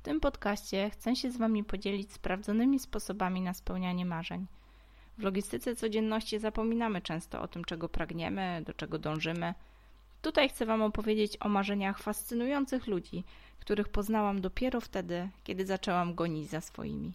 W tym podcaście chcę się z Wami podzielić sprawdzonymi sposobami na spełnianie marzeń. W logistyce codzienności zapominamy często o tym, czego pragniemy, do czego dążymy. Tutaj chcę Wam opowiedzieć o marzeniach fascynujących ludzi, których poznałam dopiero wtedy, kiedy zaczęłam gonić za swoimi.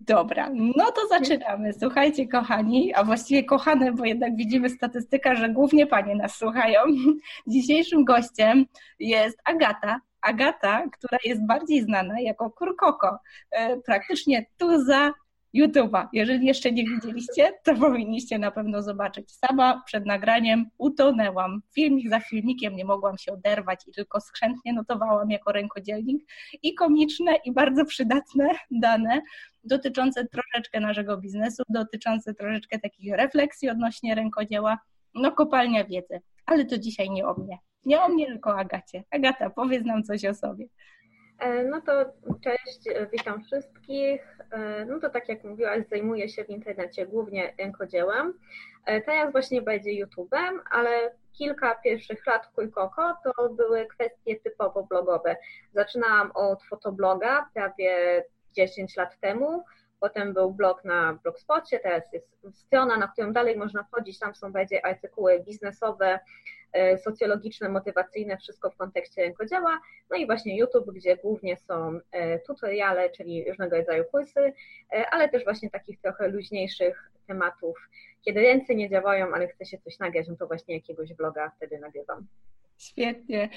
Dobra, no to zaczynamy. Słuchajcie, kochani, a właściwie kochane, bo jednak widzimy statystykę, że głównie panie nas słuchają. Dzisiejszym gościem jest Agata. Agata, która jest bardziej znana jako Kurkoko. E, praktycznie tuza YouTube'a. Jeżeli jeszcze nie widzieliście, to powinniście na pewno zobaczyć. Sama przed nagraniem utonęłam. Filmik za filmikiem nie mogłam się oderwać i tylko skrzętnie notowałam jako rękodzielnik i komiczne i bardzo przydatne dane dotyczące troszeczkę naszego biznesu, dotyczące troszeczkę takich refleksji odnośnie rękodzieła. No kopalnia wiedzy. Ale to dzisiaj nie o mnie. Nie o mnie, tylko o Agacie. Agata, powiedz nam coś o sobie. E, no to cześć, e, witam wszystkich. E, no to tak jak mówiłaś, zajmuję się w internecie głównie rękodziełem. Teraz właśnie będzie YouTube'em, ale kilka pierwszych lat w Kujkoko to były kwestie typowo blogowe. Zaczynałam od fotobloga prawie 10 lat temu, potem był blog na Blogspocie, teraz jest strona, na którą dalej można wchodzić, tam są bardziej artykuły biznesowe, E, socjologiczne, motywacyjne, wszystko w kontekście rękodzieła. No i właśnie YouTube, gdzie głównie są e, tutoriale, czyli różnego rodzaju kursy, e, ale też właśnie takich trochę luźniejszych tematów. Kiedy ręce nie działają, ale chce się coś nagrać, no to właśnie jakiegoś vloga wtedy nagrywam. Świetnie.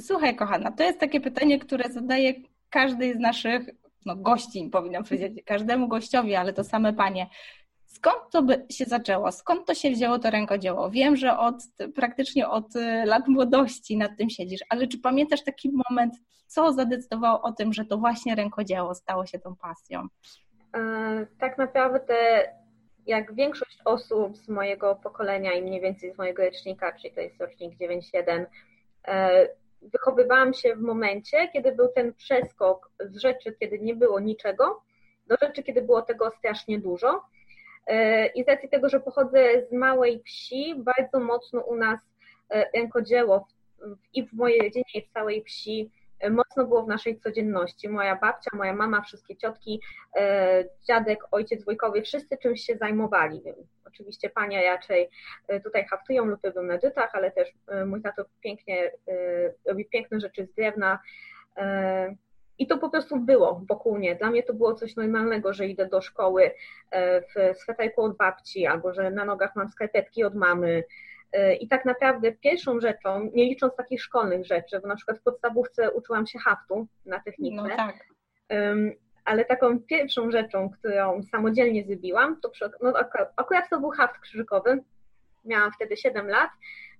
Słuchaj, kochana, to jest takie pytanie, które zadaję każdej z naszych no, gości, powinnam powiedzieć, każdemu gościowi, ale to same panie. Skąd to by się zaczęło? Skąd to się wzięło to rękodzieło? Wiem, że od praktycznie od y, lat młodości nad tym siedzisz, ale czy pamiętasz taki moment, co zadecydowało o tym, że to właśnie rękodzieło stało się tą pasją? E, tak naprawdę, jak większość osób z mojego pokolenia i mniej więcej z mojego rocznika, czyli to jest rocznik 9.1, e, wychowywałam się w momencie, kiedy był ten przeskok z rzeczy, kiedy nie było niczego, do rzeczy, kiedy było tego strasznie dużo. E, I z racji tego, że pochodzę z małej wsi, bardzo mocno u nas e, rękodzieło i w mojej rodzinie, i w całej wsi mocno było w naszej codzienności. Moja babcia, moja mama, wszystkie ciotki, dziadek, ojciec wujkowie, wszyscy czymś się zajmowali. Oczywiście panie raczej tutaj haftują lub robią na dytach, ale też mój tato pięknie robi piękne rzeczy z drewna, i to po prostu było wokół mnie. Dla mnie to było coś normalnego, że idę do szkoły e, w sweterku od babci, albo że na nogach mam skarpetki od mamy. E, I tak naprawdę pierwszą rzeczą, nie licząc takich szkolnych rzeczy, bo na przykład w podstawówce uczyłam się haftu na technikę, no tak. ale taką pierwszą rzeczą, którą samodzielnie zrobiłam, to przy, no, akurat to był haft krzyżykowy, miałam wtedy 7 lat,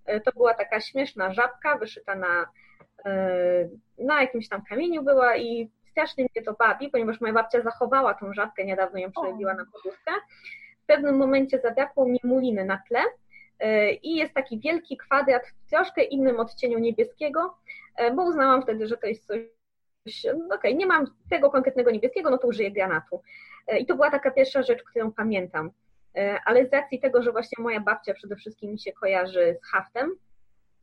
e, to była taka śmieszna żabka wyszyta na E, na jakimś tam kamieniu była i strasznie mnie to bawi, ponieważ moja babcia zachowała tą żabkę, niedawno ją przerobiła na podówkę. W pewnym momencie zabrakło mi muliny na tle i jest taki wielki kwadrat w troszkę innym odcieniu niebieskiego, e, bo uznałam wtedy, że to jest coś, no okej, okay, nie mam tego konkretnego niebieskiego, no to użyję granatu. I to była taka pierwsza rzecz, którą pamiętam. Ale z racji tego, że właśnie moja babcia przede wszystkim mi się kojarzy z haftem,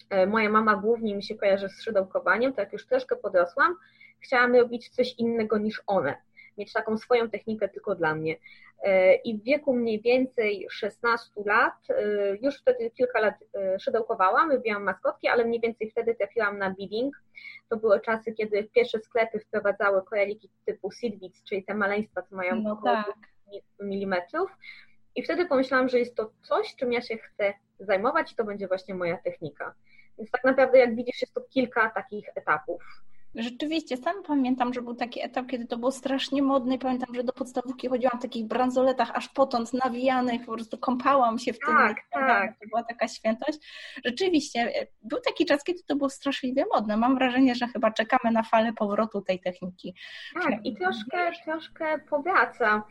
E, moja mama głównie mi się kojarzy z szydełkowaniem, to jak już troszkę podrosłam, chciałam robić coś innego niż one, mieć taką swoją technikę tylko dla mnie. E, I w wieku mniej więcej 16 lat, e, już wtedy kilka lat szydełkowałam, robiłam maskotki, ale mniej więcej wtedy trafiłam na bidding. To były czasy, kiedy pierwsze sklepy wprowadzały koraliki typu seedbeats, czyli te maleństwa, co mają no około tak. milimetrów. I wtedy pomyślałam, że jest to coś, czym ja się chcę zajmować i to będzie właśnie moja technika. Więc tak naprawdę, jak widzisz, jest to kilka takich etapów. Rzeczywiście, sam pamiętam, że był taki etap, kiedy to było strasznie modne i pamiętam, że do podstawówki chodziłam w takich bransoletach aż potąd nawijanych, po prostu kąpałam się w tym. Tak, tak. To była taka świętość. Rzeczywiście, e, był taki czas, kiedy to było straszliwie modne. Mam wrażenie, że chyba czekamy na falę powrotu tej techniki. Tak, i troszkę, troszkę powraca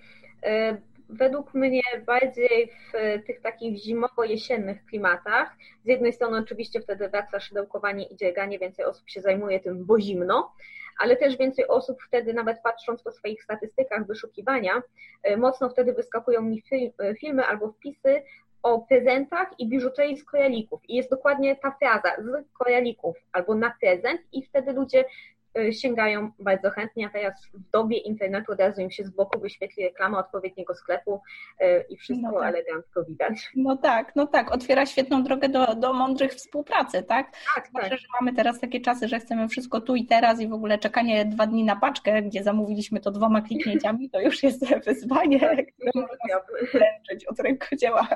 e, według mnie bardziej w tych takich zimowo-jesiennych klimatach. Z jednej strony oczywiście wtedy wraca szydełkowanie i dzieganie, więcej osób się zajmuje tym, bo zimno, ale też więcej osób wtedy, nawet patrząc po swoich statystykach wyszukiwania, e, mocno wtedy wyskakują mi e, filmy albo wpisy o prezentach i biżuterii z kojalików. I jest dokładnie ta fraza z kojalików albo na prezent i wtedy ludzie sięgają bardzo chętnie, a teraz w dobie internetu od razu im się z boku wyświetli reklama odpowiedniego sklepu y, i wszystko no tak. elegancko widać. No tak, no tak, otwiera świetną drogę do, do mądrych współpracy, tak? Tak, tak. że mamy teraz takie czasy, że chcemy wszystko tu i teraz i w ogóle czekanie dwa dni na paczkę, gdzie zamówiliśmy to dwoma kliknięciami, to już jest wyzwanie, tak, które można wręczyć od rękodzieła.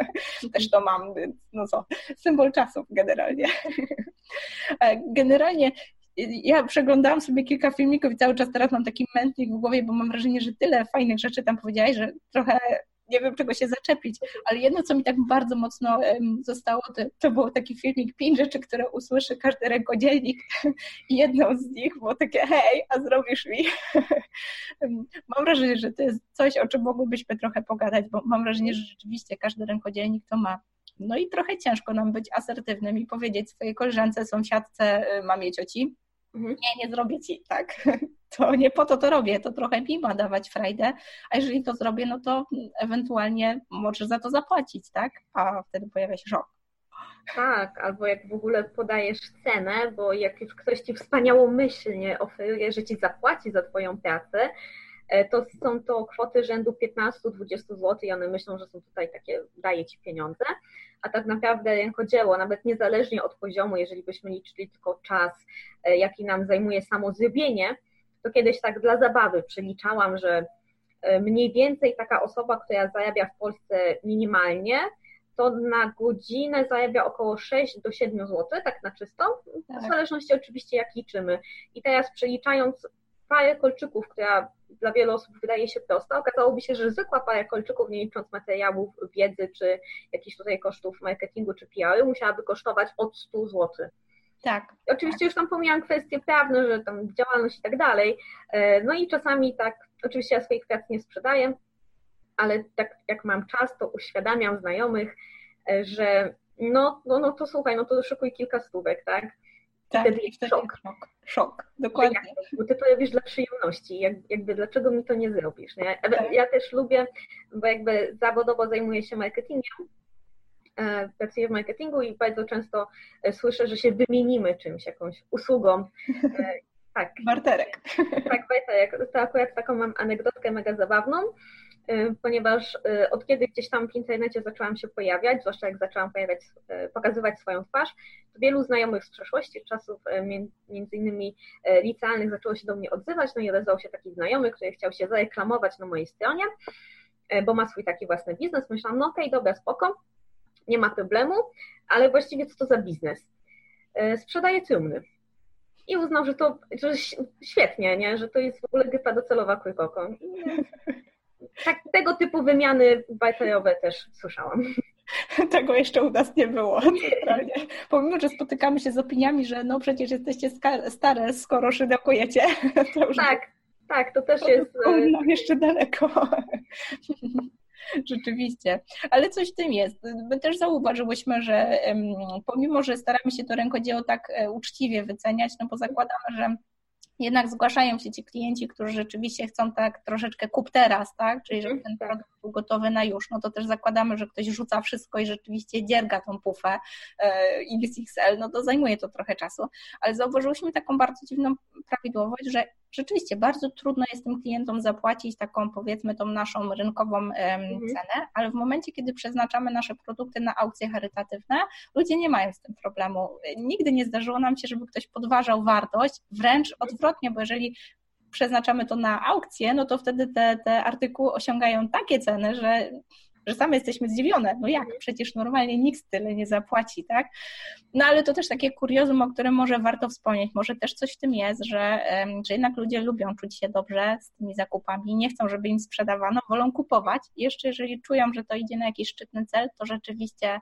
Też to mam, więc no co, symbol czasów generalnie. E, generalnie ja przeglądałam sobie kilka filmików i cały czas teraz mam taki mętlik w głowie, bo mam wrażenie, że tyle fajnych rzeczy tam powiedziałaś, że trochę nie wiem czego się zaczepić, ale jedno, co mi tak bardzo mocno zostało, to, to był taki filmik pięć rzeczy, które usłyszy każdy rękodzielnik. I jedną z nich było takie hej, a zrobisz mi. mam wrażenie, że to jest coś, o czym mogłybyśmy trochę pogadać, bo mam wrażenie, że rzeczywiście każdy rękodzielnik to ma. No i trochę ciężko nam być asertywnym i powiedzieć swojej koleżance, sąsiadce, y, mamie, cioci, mhm. nie, nie zrobię ci, tak. To nie po to to robię, to trochę mi ma dawać frajdę, a jeżeli to zrobię, no to ewentualnie możesz za to zapłacić, tak? A wtedy pojawia się szok. Tak, albo jak w ogóle podajesz cenę, bo jak już ktoś ci wspaniałomyślnie oferuje, że ci zapłaci za twoją pracę, to są to kwoty rzędu 15-20 zł i one myślą, że są tutaj takie, daje ci pieniądze, a tak naprawdę rękodzieło, nawet niezależnie od poziomu, jeżeli byśmy liczyli tylko czas, e, jaki nam zajmuje samo zrobienie, to kiedyś tak dla zabawy przeliczałam, że e, mniej więcej taka osoba, która zarabia w Polsce minimalnie, to na godzinę zarabia około 6 do 7 zł, tak na czysto, w tak. zależności oczywiście jak liczymy. I teraz przeliczając parę kolczyków, która dla wielu osób wydaje się prosta, okazałoby się, że zwykła para kolczyków, nie licząc materiałów, wiedzy, czy jakichś tutaj kosztów marketingu, czy PR-u, musiałaby kosztować od 100 zł. Tak. Oczywiście tak. już tam pomijam kwestie prawne, że tam działalność i tak dalej. E, no i czasami tak, oczywiście ja swoich prac nie sprzedaję, ale tak jak mam czas, to uświadamiam znajomych, e, że no, no, no to słuchaj, no to szykuj kilka stówek, tak? Tak, wtedy jest szok. szok. Szok, dokładnie. bo ty to robisz dla przyjemności, jak, jakby dlaczego mi to nie zrobisz, nie? Tak. Ja też lubię, bo jakby zawodowo zajmuję się marketingiem, e, pracuję w marketingu i bardzo często e, słyszę, że się wymienimy czymś, jakąś usługą. E, tak. Barterek. Tak, barterek. To akurat taką mam anegdotkę mega zabawną. Y, ponieważ y, od kiedy gdzieś tam w internecie zaczęłam się pojawiać, zwłaszcza jak zaczęłam pojawiać, y, pokazywać swoją twarz, to wielu znajomych z przeszłości, czasów między innymi licealnych zaczęło się do mnie odzywać, no i odezwał się taki znajomy, który chciał się zareklamować na mojej stronie, bo ma swój taki własny biznes. Myślałam, no okej, okay, dobra, spoko, nie ma problemu, ale właściwie co to za biznes? Sprzedaje trumny. I uznał, że to że świetnie, nie? że to jest w ogóle grypa docelowa Quirkoko tak, tego typu wymiany bajtejowe też słyszałam. Tego jeszcze u nas nie było. Pomimo, że spotykamy się z opiniami, że no przecież jesteście stare, skoro szydełkujecie. To już tak, tak, to też to jest... No jeszcze daleko. Rzeczywiście, ale coś w tym jest. My też zauważyłyśmy, że pomimo, że staramy się to rękodzieło tak e, uczciwie wyceniać, no bo zakładamy, że jednak zgłaszają się ci klienci, którzy rzeczywiście chcą tak troszeczkę kup teraz, tak? Czyli żeby ten produkt był gotowy na już, no to też zakładamy, że ktoś rzuca wszystko i rzeczywiście dzierga tą pufę e, XXL, no to zajmuje to trochę czasu. Ale zauważyliśmy taką bardzo dziwną prawidłowość, że rzeczywiście bardzo trudno jest tym klientom zapłacić taką powiedzmy tą naszą rynkową mhm. cenę, ale w momencie, kiedy przeznaczamy nasze produkty na aukcje charytatywne, ludzie nie mają z tym problemu. Nigdy nie zdarzyło nam się, żeby ktoś podważał wartość, wręcz odwrotnie, bo jeżeli przeznaczamy to na aukcję, no to wtedy te, te artykuły osiągają takie ceny, że że same jesteśmy zdziwione. No jak? Przecież normalnie nikt tyle nie zapłaci, tak? No ale to też takie kuriozum, o którym może warto wspomnieć. Może też coś w tym jest, że, że jednak ludzie lubią czuć się dobrze z tymi zakupami, nie chcą, żeby im sprzedawano, wolą kupować. Jeszcze jeżeli czują, że to idzie na jakiś szczytny cel, to rzeczywiście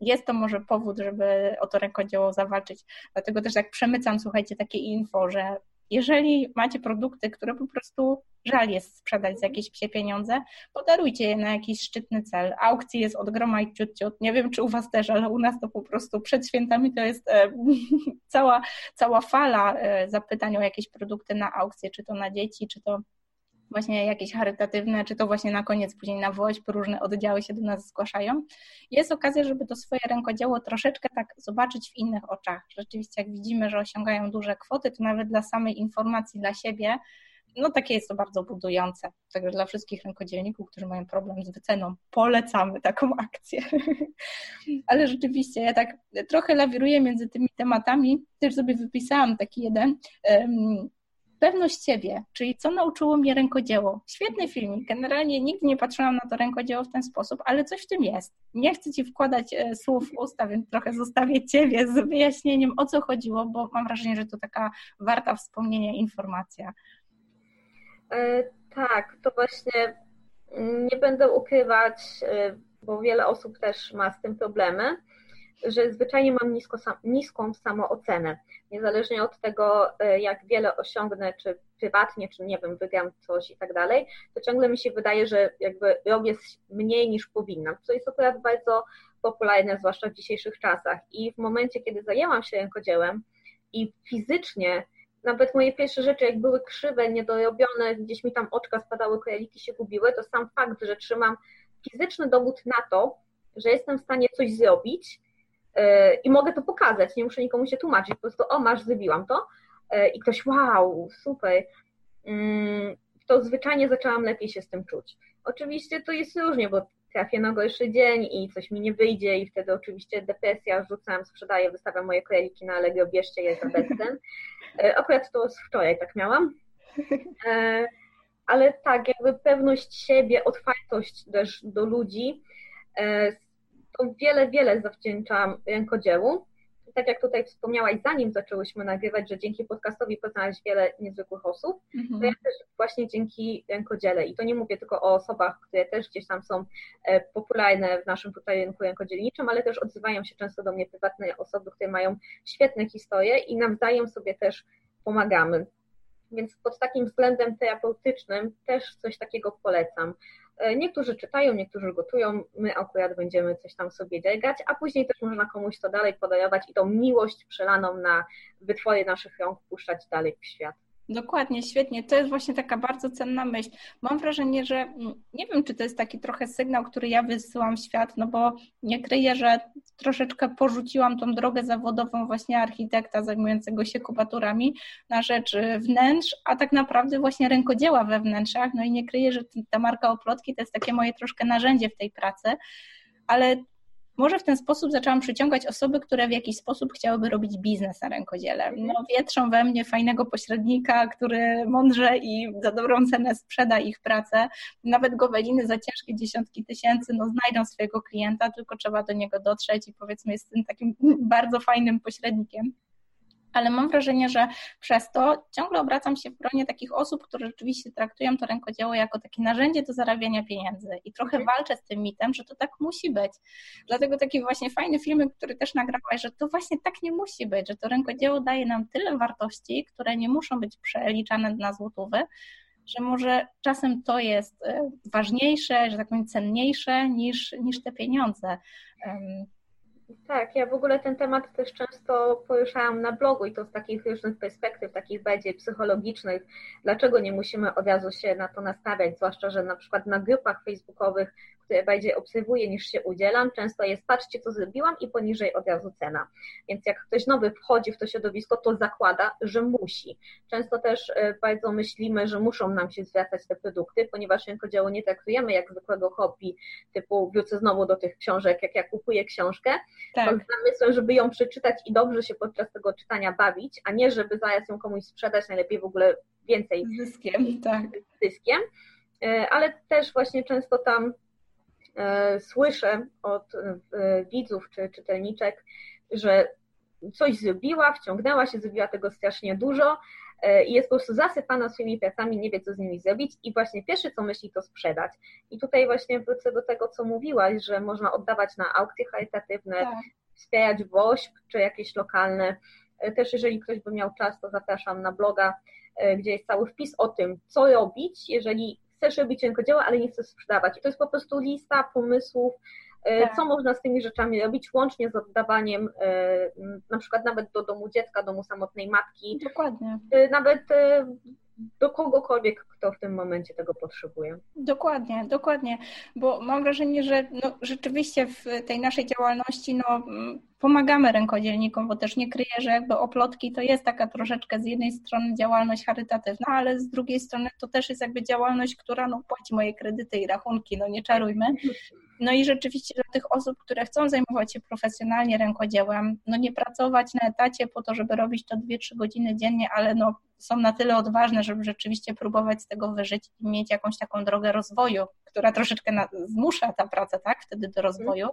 jest to może powód, żeby o to rękodzieło zawalczyć. Dlatego też tak przemycam, słuchajcie, takie info, że jeżeli macie produkty, które po prostu żal jest sprzedać za jakieś psie pieniądze, podarujcie je na jakiś szczytny cel. Aukcji jest od groma i ciut, ciut. Nie wiem, czy u Was też, ale u nas to po prostu przed świętami to jest e, cała, cała fala e, zapytań o jakieś produkty na aukcję, czy to na dzieci, czy to właśnie jakieś charytatywne, czy to właśnie na koniec później na WOŚP różne oddziały się do nas zgłaszają. Jest okazja, żeby to swoje rękodzieło troszeczkę tak zobaczyć w innych oczach. Rzeczywiście jak widzimy, że osiągają duże kwoty, to nawet dla samej informacji dla siebie no takie jest to bardzo budujące. Także dla wszystkich rękodzielników, którzy mają problem z wyceną, polecamy taką akcję. Ale rzeczywiście, ja tak trochę lawiruję między tymi tematami. Też sobie wypisałam taki jeden. Um, pewność siebie, czyli co nauczyło mnie rękodzieło. Świetny filmik. Generalnie nigdy nie patrzyłam na to rękodzieło w ten sposób, ale coś w tym jest. Nie chcę Ci wkładać e, słów w usta, więc trochę zostawię Ciebie z wyjaśnieniem, o co chodziło, bo mam wrażenie, że to taka warta wspomnienia informacja. E, tak, to właśnie mm, nie będę ukrywać, e, bo wiele osób też ma z tym problemy, że zwyczajnie mam nisko, niską samoocenę. Niezależnie od tego, e, jak wiele osiągnę, czy prywatnie, czy nie wiem, wygram coś i tak dalej, to ciągle mi się wydaje, że jakby robię mniej niż powinnam, co jest akurat bardzo popularne, zwłaszcza w dzisiejszych czasach. I w momencie, kiedy zajęłam się rękodziełem i fizycznie nawet moje pierwsze rzeczy, jak były krzywe, niedorobione, gdzieś mi tam oczka spadały, kojaliki się gubiły, to sam fakt, że trzymam fizyczny dowód na to, że jestem w stanie coś zrobić i mogę to pokazać, nie muszę nikomu się tłumaczyć, po prostu o masz, zrobiłam to yy, i ktoś wow, super, yy, to zwyczajnie zaczęłam lepiej się z tym czuć. Oczywiście to jest różnie, bo trafię na gorszy dzień i coś mi nie wyjdzie i wtedy oczywiście depresja, rzucam, sprzedaję, wystawiam moje króliki na Allegro, bierzcie je za bezcen. E, akurat to wczoraj tak miałam. E, ale tak, jakby pewność siebie, otwartość też do ludzi, e, to wiele, wiele zawdzięczam rękodziełu tak jak tutaj wspomniałaś, zanim zaczęłyśmy nagrywać, że dzięki podcastowi poznałaś wiele niezwykłych osób, mhm. to ja też właśnie dzięki rękodziele i to nie mówię tylko o osobach, które też gdzieś tam są e, popularne w naszym tutaj rynku rękodzielniczym, ale też odzywają się często do mnie prywatne osoby, które mają świetne historie i nawzajem sobie też pomagamy. Więc pod takim względem terapeutycznym też coś takiego polecam. E, niektórzy czytają, niektórzy gotują, my akurat będziemy coś tam sobie dziergać, a później też można komuś to dalej podarować i tą miłość przelaną na wytwory naszych rąk puszczać dalej w świat. Dokładnie, świetnie. To jest właśnie taka bardzo cenna myśl. Mam wrażenie, że mm, nie wiem, czy to jest taki trochę sygnał, który ja wysyłam w świat, no bo nie kryję, że troszeczkę porzuciłam tą drogę zawodową właśnie architekta zajmującego się kubaturami na rzecz wnętrz, a tak naprawdę właśnie rękodzieła we wnętrzach. No i nie kryję, że ta marka Oplotki to jest takie moje troszkę narzędzie w tej pracy, ale może w ten sposób zaczęłam przyciągać osoby, które w jakiś sposób chciałyby robić biznes na rękodziele. No, wietrzą we mnie fajnego pośrednika, który mądrze i za dobrą cenę sprzeda ich pracę. Nawet goweliny za ciężkie dziesiątki tysięcy no, znajdą swojego klienta, tylko trzeba do niego dotrzeć i powiedzmy jest tym takim bardzo fajnym pośrednikiem ale mam wrażenie, że przez to ciągle obracam się w gronie takich osób, które rzeczywiście traktują to rękodzieło jako takie narzędzie do zarabiania pieniędzy i trochę walczę z tym mitem, że to tak musi być. Dlatego taki właśnie fajny filmik, który też nagrałaś, że to właśnie tak nie musi być, że to rękodzieło daje nam tyle wartości, które nie muszą być przeliczane na złotówy, że może czasem to jest e, ważniejsze, że tak powiem cenniejsze niż, niż te pieniądze. Tak, ja w ogóle ten temat też często poruszałam na blogu i to z takich różnych perspektyw, takich bardziej psychologicznych. Dlaczego nie musimy od razu się na to nastawiać, zwłaszcza, że na przykład na grupach facebookowych bardziej obserwuję niż się udzielam, często jest patrzcie co zrobiłam i poniżej od razu cena. Więc jak ktoś nowy wchodzi w to środowisko, to zakłada, że musi. Często też e, bardzo myślimy, że muszą nam się zwracać te produkty, ponieważ rękodzieło nie traktujemy jak zwykłego hobby, typu wrócę znowu do tych książek, jak ja kupuję książkę, tak. to z zamysłem, żeby ją przeczytać i dobrze się podczas tego czytania bawić, a nie żeby zaraz ją komuś sprzedać, najlepiej w ogóle więcej zyskiem, tak. zyskiem. E, ale też właśnie często tam słyszę od e, widzów czy czytelniczek, że coś zrobiła, wciągnęła się, zrobiła tego strasznie dużo e, i jest po prostu zasypana swoimi pracami, nie wie co z nimi zrobić i właśnie pierwsze co myśli to sprzedać. I tutaj właśnie wrócę do tego, co mówiłaś, że można oddawać na aukcje charytatywne, tak. wspierać WOŚP czy jakieś lokalne. Też jeżeli ktoś by miał czas, to zapraszam na bloga, gdzie jest cały wpis o tym, co robić, jeżeli chcesz robić rękodzieło, ale nie chcesz sprzedawać. I to jest po prostu lista pomysłów, e, tak. co można z tymi rzeczami robić, łącznie z oddawaniem e, na przykład nawet do domu dziecka, domu samotnej matki. Dokładnie. E, nawet do kogokolwiek, kto w tym momencie tego potrzebuje. Dokładnie, dokładnie, bo mam wrażenie, że no, rzeczywiście w tej naszej działalności no, pomagamy rękodzielnikom, bo też nie kryję, że jakby oplotki to jest taka troszeczkę z jednej strony działalność charytatywna, ale z drugiej strony to też jest jakby działalność, która no, płaci moje kredyty i rachunki, no nie czarujmy. No i rzeczywiście dla tych osób, które chcą zajmować się profesjonalnie rękodziełem, no nie pracować na etacie po to, żeby robić to 2-3 godziny dziennie, ale no są na tyle odważne, żeby rzeczywiście próbować z tego wyżyć i mieć jakąś taką drogę rozwoju, która troszeczkę na, zmusza ta praca, tak, wtedy do rozwoju,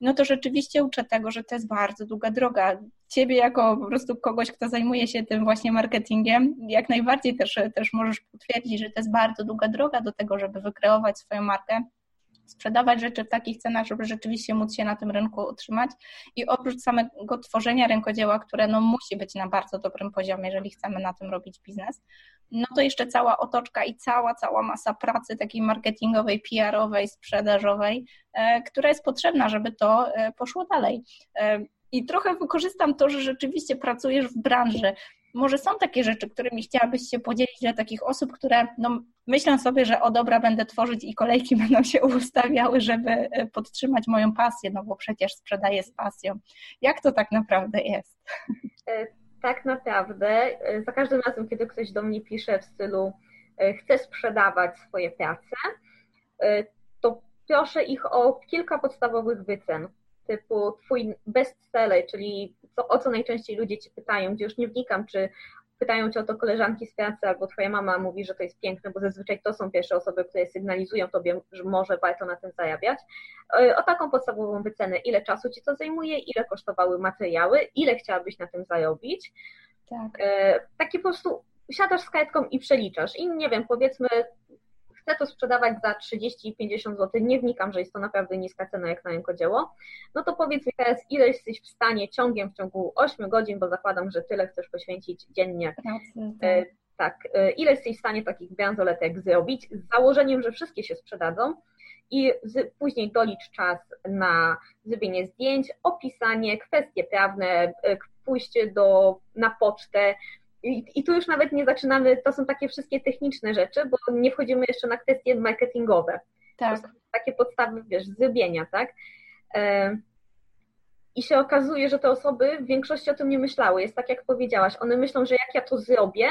no to rzeczywiście uczę tego, że to jest bardzo długa droga. Ciebie jako po prostu kogoś, kto zajmuje się tym właśnie marketingiem, jak najbardziej też, też możesz potwierdzić, że to jest bardzo długa droga do tego, żeby wykreować swoją markę, sprzedawać rzeczy w takich cenach, żeby rzeczywiście móc się na tym rynku utrzymać. I oprócz samego tworzenia rękodzieła, które no musi być na bardzo dobrym poziomie, jeżeli chcemy na tym robić biznes, no to jeszcze cała otoczka i cała, cała masa pracy takiej marketingowej, PR-owej, sprzedażowej, e, która jest potrzebna, żeby to e, poszło dalej. E, I trochę wykorzystam to, że rzeczywiście pracujesz w branży, może są takie rzeczy, którymi chciałabyś się podzielić dla takich osób, które no, myślą sobie, że o dobra, będę tworzyć i kolejki będą się ustawiały, żeby e, podtrzymać moją pasję, no bo przecież sprzedaję z pasją. Jak to tak naprawdę jest? E, tak naprawdę, e, za każdym razem, kiedy ktoś do mnie pisze w stylu chcę sprzedawać swoje prace, to proszę ich o kilka podstawowych wycen typu twój bestseller, czyli co, o co najczęściej ludzie cię pytają, gdzie już nie wnikam, czy pytają cię o to koleżanki z pracy, albo twoja mama mówi, że to jest piękne, bo zazwyczaj to są pierwsze osoby, które sygnalizują tobie, że może warto na tym zarabiać. E, o taką podstawową wycenę, ile czasu ci to zajmuje, ile kosztowały materiały, ile chciałabyś na tym zarobić. Tak. E, takie po prostu siadasz z kartką i przeliczasz. I nie wiem, powiedzmy, chcę to sprzedawać za 30 50 zł, nie wnikam, że jest to naprawdę niska cena jak na rękodzieło, no to powiedz mi teraz, ile jesteś w stanie ciągiem w ciągu 8 godzin, bo zakładam, że tyle chcesz poświęcić dziennie. E, tak, e, ile jesteś w stanie takich bransoletek zrobić, z założeniem, że wszystkie się sprzedadzą i z, później dolicz czas na zrobienie zdjęć, opisanie, kwestie prawne, e, pójście do, na pocztę, i, I tu już nawet nie zaczynamy, to są takie wszystkie techniczne rzeczy, bo nie wchodzimy jeszcze na kwestie marketingowe. Tak. Takie podstawy, wiesz, zrobienia, tak? E, I się okazuje, że te osoby w większości o tym nie myślały. Jest tak, jak powiedziałaś. One myślą, że jak ja to zrobię,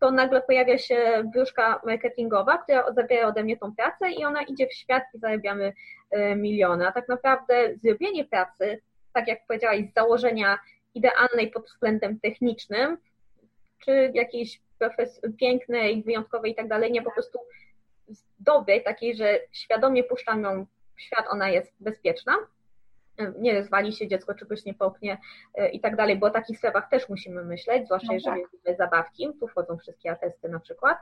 to nagle pojawia się wróżka marketingowa, która zabiera ode mnie tą pracę i ona idzie w świat i zarabiamy e, miliony. A tak naprawdę zrobienie pracy, tak jak powiedziałaś, z założenia idealnej pod względem technicznym, czy jakiejś pięknej, wyjątkowej i tak dalej, nie po prostu dobrej, takiej, że świadomie puszczam ją w świat, ona jest bezpieczna, nie zwali się dziecko, czegoś nie połknie e, i tak dalej, bo o takich sprawach też musimy myśleć, zwłaszcza no jeżeli tak. zabawki, tu wchodzą wszystkie atesty na przykład,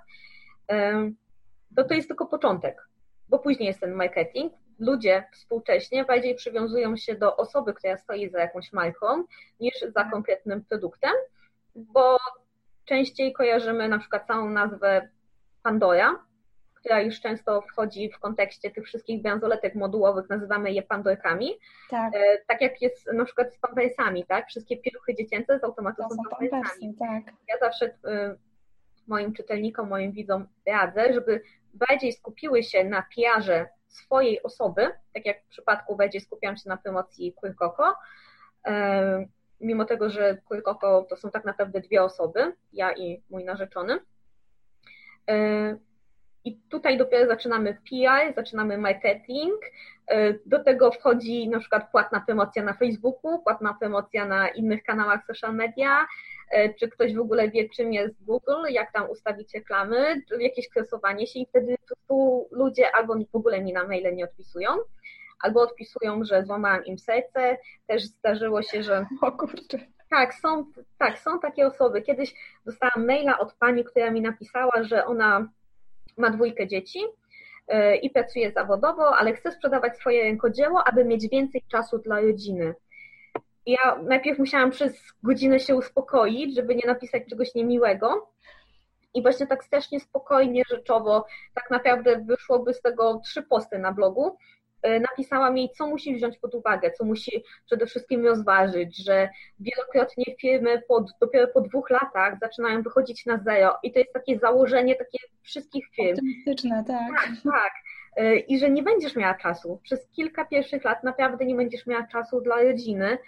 to to jest tylko początek, bo później jest ten marketing. Ludzie współcześnie bardziej przywiązują się do osoby, która stoi za jakąś marką, niż za tak. konkretnym produktem, bo częściej kojarzymy na przykład całą nazwę Pandora, która już często wchodzi w kontekście tych wszystkich bransoletek modułowych, nazywamy je pandorkami. Tak. E, tak jak jest na przykład z pampersami, tak? Wszystkie pieluchy dziecięce z automatu są pampersami. Tak. Ja zawsze y, moim czytelnikom, moim widzom radzę, żeby bardziej skupiły się na PR swojej osoby, tak jak w przypadku bardziej skupiam się na promocji Queer Coco, mimo tego, że Koko to są tak naprawdę dwie osoby, ja i mój narzeczony. E, I tutaj dopiero zaczynamy PR, zaczynamy marketing. E, do tego wchodzi na przykład płatna promocja na Facebooku, płatna promocja na innych kanałach social media, e, czy ktoś w ogóle wie, czym jest Google, jak tam ustawić reklamy, jakieś kresowanie się i wtedy tu ludzie albo w ogóle mi na maile nie odpisują, albo odpisują, że złamałam im serce. Też zdarzyło się, że. O kurczę. Tak, są, tak, są takie osoby. Kiedyś dostałam maila od pani, która mi napisała, że ona ma dwójkę dzieci e, i pracuje zawodowo, ale chce sprzedawać swoje rękodzieło, aby mieć więcej czasu dla rodziny. Ja najpierw musiałam przez godzinę się uspokoić, żeby nie napisać czegoś niemiłego. I właśnie tak strasznie spokojnie, rzeczowo, tak naprawdę wyszłoby z tego trzy posty na blogu, napisałam jej, co musi wziąć pod uwagę, co musi przede wszystkim rozważyć, że wielokrotnie firmy pod, dopiero po dwóch latach zaczynają wychodzić na zero i to jest takie założenie takie wszystkich firm. Optymistyczne, tak. Tak, tak. E, I że nie będziesz miała czasu. Przez kilka pierwszych lat naprawdę nie będziesz miała czasu dla rodziny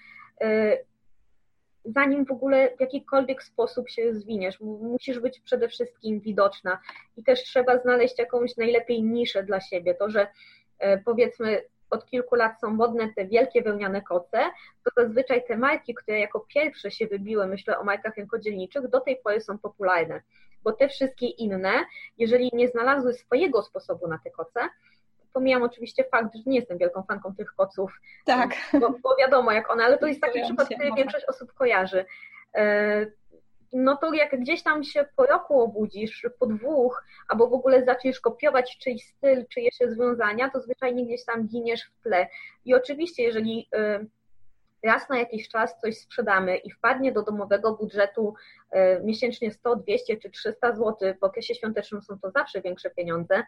zanim w ogóle w jakikolwiek sposób się rozwiniesz. Musisz być przede wszystkim widoczna i też trzeba znaleźć jakąś najlepiej niszę dla siebie. To, że e, powiedzmy od kilku lat są modne te wielkie wełniane koce, to zazwyczaj te marki, które jako pierwsze się wybiły, myślę o markach rękodzielniczych, do tej pory są popularne, bo te wszystkie inne, jeżeli nie znalazły swojego sposobu na te koce, pomijam oczywiście fakt, że nie jestem wielką fanką tych koców, tak. bo, bo wiadomo jak one, ale to jest taki przykład, który większość osób kojarzy. No to jak gdzieś tam się po roku obudzisz, po dwóch, albo w ogóle zaczniesz kopiować czyjś styl, czyjeś rozwiązania, to zwyczajnie gdzieś tam giniesz w tle. I oczywiście, jeżeli e, raz na jakiś czas coś sprzedamy i wpadnie do domowego budżetu e, miesięcznie 100, 200 czy 300 zł, w okresie świątecznym są to zawsze większe pieniądze,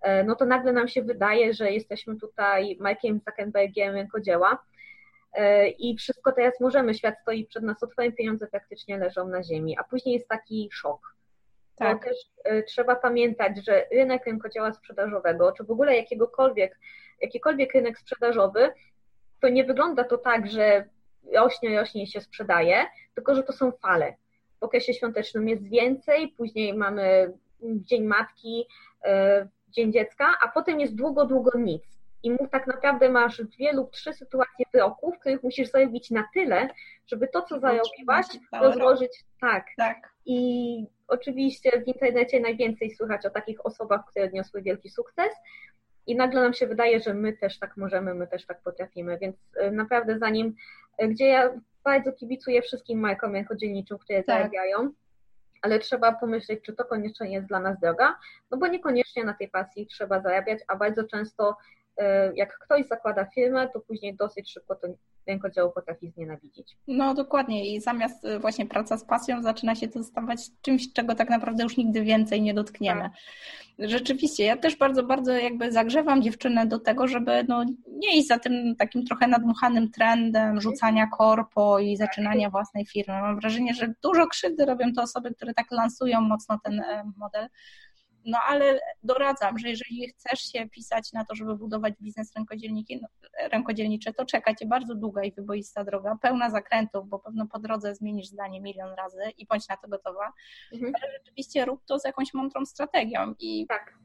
E, no to nagle nam się wydaje, że jesteśmy tutaj Mike'iem Zuckerbergiem rękodzieła i wszystko teraz możemy, świat stoi przed nas otworem, pieniądze praktycznie leżą na ziemi, a później jest taki szok. Tak. Bo też e, trzeba pamiętać, że rynek rękodzieła sprzedażowego, czy w ogóle jakiegokolwiek, jakikolwiek rynek sprzedażowy, to nie wygląda to tak, że rośnie, rośnie i się sprzedaje, tylko że to są fale. W okresie świątecznym jest więcej, później mamy Dzień Matki, Dzień Dziecka, a potem jest długo, długo nic. I tak naprawdę masz dwie lub trzy sytuacje w roku, w których musisz zarobić na tyle, żeby to, co zarobiłaś, rozłożyć tak. tak. I oczywiście w internecie najwięcej słychać o takich osobach, które odniosły wielki sukces. I nagle nam się wydaje, że my też tak możemy, my też tak potrafimy. Więc y, naprawdę zanim, y, gdzie ja bardzo kibicuję wszystkim markom rękodzielniczym, które tak. zarabiają, ale trzeba pomyśleć, czy to koniecznie jest dla nas droga, no bo niekoniecznie na tej pasji trzeba zarabiać, a bardzo często e, jak ktoś zakłada firmę, to później dosyć szybko to rękodzieło potrafi znienawidzić. No dokładnie i zamiast e, właśnie praca z pasją zaczyna się to stawać czymś, czego tak naprawdę już nigdy więcej nie dotkniemy. Tak. Rzeczywiście, ja też bardzo, bardzo jakby zagrzewam dziewczynę do tego, żeby no, nie iść za tym takim trochę nadmuchanym trendem rzucania korpo i zaczynania własnej firmy. Mam wrażenie, że dużo krzywdy robią te osoby, które tak lansują mocno ten e, model no ale doradzam, że jeżeli chcesz się pisać na to, żeby budować biznes no, rękodzielniczy, to czeka cię bardzo długa i wyboista droga, pełna zakrętów, bo pewno po drodze zmienisz zdanie milion razy i bądź na to gotowa. Mhm. Ale rzeczywiście rób to z jakąś mądrą strategią i tak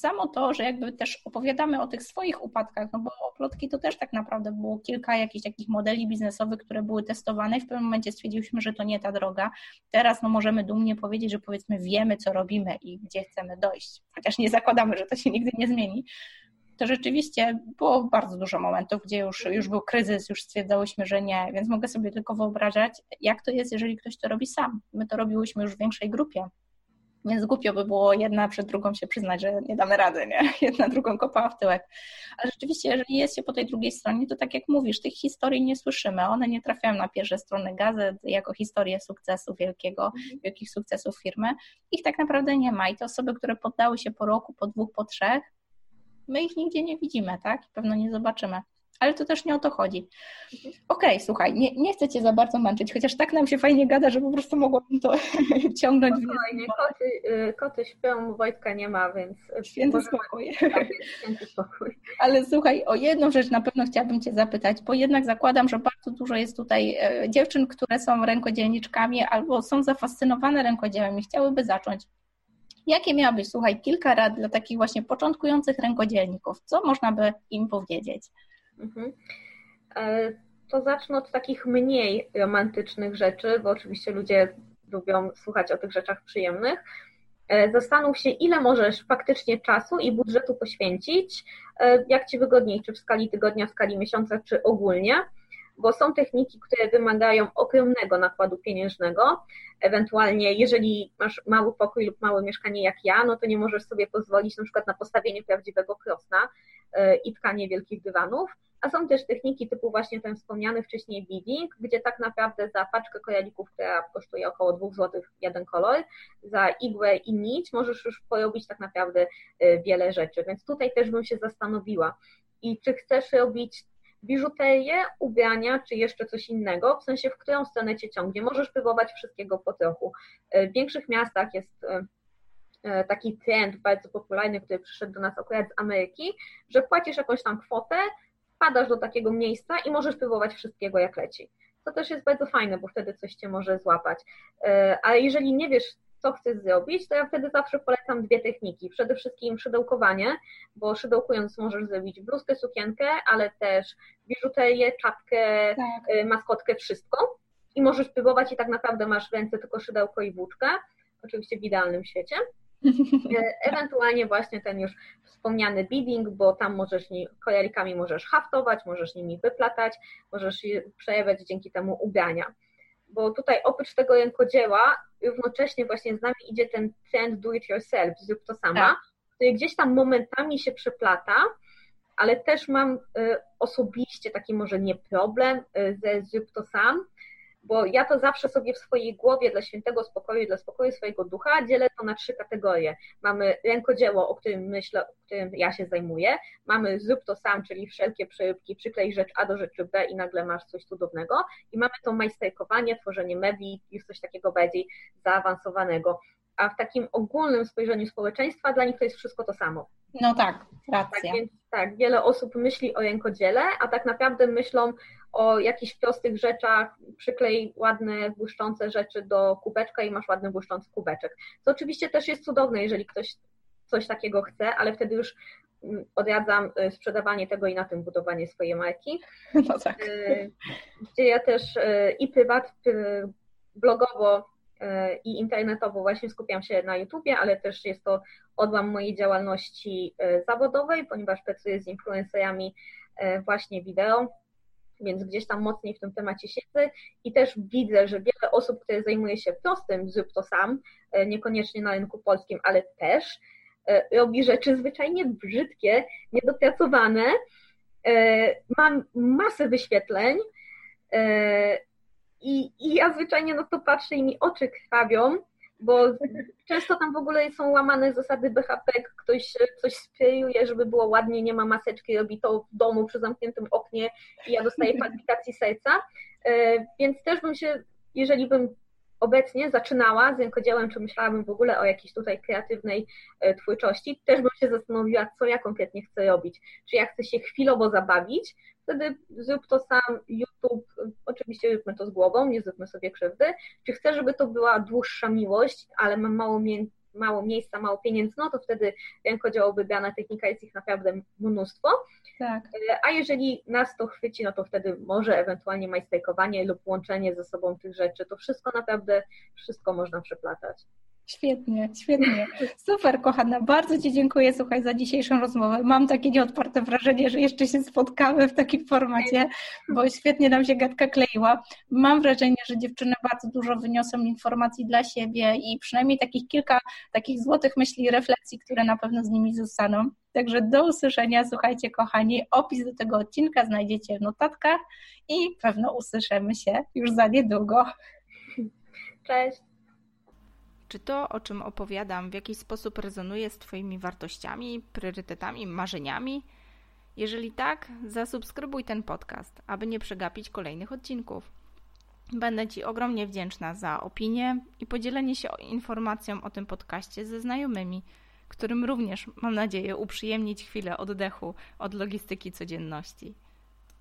samo to, że jakby też opowiadamy o tych swoich upadkach, no bo plotki to też tak naprawdę było kilka jakichś takich modeli biznesowych, które były testowane i w pewnym momencie stwierdziliśmy, że to nie ta droga. Teraz no możemy dumnie powiedzieć, że powiedzmy wiemy, co robimy i gdzie chcemy dojść, chociaż nie zakładamy, że to się nigdy nie zmieni. To rzeczywiście było bardzo dużo momentów, gdzie już, już był kryzys, już stwierdzałyśmy, że nie, więc mogę sobie tylko wyobrażać, jak to jest, jeżeli ktoś to robi sam. My to robiłyśmy już w większej grupie, więc głupio by było jedna przed drugą się przyznać, że nie damy rady, nie? Jedna drugą kopała w tyłek. Ale rzeczywiście, jeżeli jest się po tej drugiej stronie, to tak jak mówisz, tych historii nie słyszymy. One nie trafiają na pierwsze strony gazet jako historie sukcesu wielkiego, mhm. wielkich sukcesów firmy. Ich tak naprawdę nie ma. I te osoby, które poddały się po roku, po dwóch, po trzech, my ich nigdzie nie widzimy, tak? I pewno nie zobaczymy ale to też nie o to chodzi. Okej, okay, słuchaj, nie, nie chcę Cię za bardzo męczyć, chociaż tak nam się fajnie gada, że po prostu mogłabym to ciągnąć. Spokojnie, koty, y, koty śpią, Wojtka nie ma, więc... Święty spokój. Tak, święty spokój. Ale słuchaj, o jedną rzecz na pewno chciałabym Cię zapytać, bo jednak zakładam, że bardzo dużo jest tutaj e, dziewczyn, które są rękodzielniczkami albo są zafascynowane rękodziełem i chciałyby zacząć. Jakie miałabyś, słuchaj, kilka rad dla takich właśnie początkujących rękodzielników? Co można by im powiedzieć? Mhm. E, to zacznę od takich mniej romantycznych rzeczy, bo oczywiście ludzie lubią słuchać o tych rzeczach przyjemnych. E, zastanów się, ile możesz faktycznie czasu i budżetu poświęcić, e, jak Ci wygodniej, czy w skali tygodnia, w skali miesiąca, czy ogólnie, bo są techniki, które wymagają ogromnego nakładu pieniężnego. Ewentualnie, jeżeli masz mały pokój lub małe mieszkanie jak ja, no to nie możesz sobie pozwolić na przykład na postawienie prawdziwego krosna i tkanie wielkich dywanów. A są też techniki typu właśnie ten wspomniany wcześniej beading, gdzie tak naprawdę za paczkę kojalików, która kosztuje około 2 zł jeden kolor, za igłę i nić możesz już porobić tak naprawdę y, wiele rzeczy, więc tutaj też bym się zastanowiła, i czy chcesz robić biżuterię, ubrania, czy jeszcze coś innego, w sensie w którą stronę cię ciągnie. Możesz próbować wszystkiego po trochu. W większych miastach jest E, taki trend bardzo popularny, który przyszedł do nas akurat z Ameryki, że płacisz jakąś tam kwotę, wpadasz do takiego miejsca i możesz próbować wszystkiego jak leci. To też jest bardzo fajne, bo wtedy coś cię może złapać. E, ale jeżeli nie wiesz, co chcesz zrobić, to ja wtedy zawsze polecam dwie techniki. Przede wszystkim szydełkowanie, bo szydełkując możesz zrobić bluzkę, sukienkę, ale też biżuterię, czapkę, tak. E, maskotkę, wszystko. I możesz próbować i tak naprawdę masz w ręce tylko szydełko i włóczkę, oczywiście w idealnym świecie. E, ewentualnie właśnie ten już wspomniany bidding, bo tam możesz kolorikami możesz haftować, możesz nimi wyplatać, możesz przejawiać dzięki temu ubrania. Bo tutaj oprócz tego rękodzieła równocześnie właśnie z nami idzie ten trend do it yourself, zrób to sama, tak. który gdzieś tam momentami się przeplata, ale też mam y, osobiście taki może nie problem y, ze zrób to sam, bo ja to zawsze sobie w swojej głowie dla świętego spokoju, dla spokoju swojego ducha dzielę to na trzy kategorie. Mamy rękodzieło, o którym myślę, o którym ja się zajmuję, mamy zrób to sam, czyli wszelkie przeróbki, przyklej rzecz A do rzeczy B i nagle masz coś cudownego i mamy to majsterkowanie, tworzenie medii, już coś takiego bardziej zaawansowanego a w takim ogólnym spojrzeniu społeczeństwa dla nich to jest wszystko to samo. No tak, racja. Tak, więc, tak, wiele osób myśli o rękodziele, a tak naprawdę myślą o jakichś prostych rzeczach, przyklej ładne, błyszczące rzeczy do kubeczka i masz ładny, błyszczący kubeczek. To oczywiście też jest cudowne, jeżeli ktoś coś takiego chce, ale wtedy już mm, odradzam y, sprzedawanie tego i na tym budowanie swojej marki. No tak. Y, gdzie ja też y, i prywat, blogowo i internetowo właśnie skupiam się na YouTubie, ale też jest to odłam mojej działalności zawodowej, ponieważ pracuję z influencerami właśnie wideo więc gdzieś tam mocniej w tym temacie siedzę i też widzę, że wiele osób, które zajmuje się prostym, zrób to sam, e, niekoniecznie na rynku polskim, ale też e, robi rzeczy zwyczajnie brzydkie, niedopracowane. E, mam masę wyświetleń i, i ja zwyczajnie na to patrzę i mi oczy krwawią, bo często tam w ogóle są łamane zasady BHP, ktoś coś sprayuje, żeby było ładnie, nie ma maseczki, robi to w domu przy zamkniętym oknie i ja dostaję palpitacji serca, e, więc też bym się, jeżeli bym obecnie zaczynała z rękodziełem, czy myślałabym w ogóle o jakiejś tutaj kreatywnej e, twórczości, też bym się zastanowiła, co ja konkretnie chcę robić. Czy ja chcę się chwilowo zabawić, wtedy zrób to sam YouTube, oczywiście róbmy to z głową, nie zróbmy sobie krzywdy. Czy chcę, żeby to była dłuższa miłość, ale mam mało, mie mało miejsca, mało pieniędzy, no to wtedy rękodzieło wybrana technika, jest ich naprawdę mnóstwo. Tak. E, a jeżeli nas to chwyci, no to wtedy może ewentualnie majsterkowanie lub łączenie ze sobą tych rzeczy, to wszystko naprawdę, wszystko można przeplatać. Świetnie, świetnie. Super, kochana. Bardzo Ci dziękuję, słuchaj, za dzisiejszą rozmowę. Mam takie nieodparte wrażenie, że jeszcze się spotkamy w takim formacie, bo świetnie nam się gadka kleiła. Mam wrażenie, że dziewczyny bardzo dużo wyniosą informacji dla siebie i przynajmniej takich kilka takich złotych myśli, refleksji, które na pewno z nimi zostaną. Także do usłyszenia, słuchajcie, kochani. Opis do tego odcinka znajdziecie w notatkach i pewno usłyszymy się już za niedługo. Cześć. Czy to, o czym opowiadam, w jakiś sposób rezonuje z Twoimi wartościami, priorytetami, marzeniami? Jeżeli tak, zasubskrybuj ten podcast, aby nie przegapić kolejnych odcinków. Będę Ci ogromnie wdzięczna za opinię i podzielenie się informacją o tym podcaście ze znajomymi, którym również, mam nadzieję, uprzyjemnić chwilę oddechu od logistyki codzienności.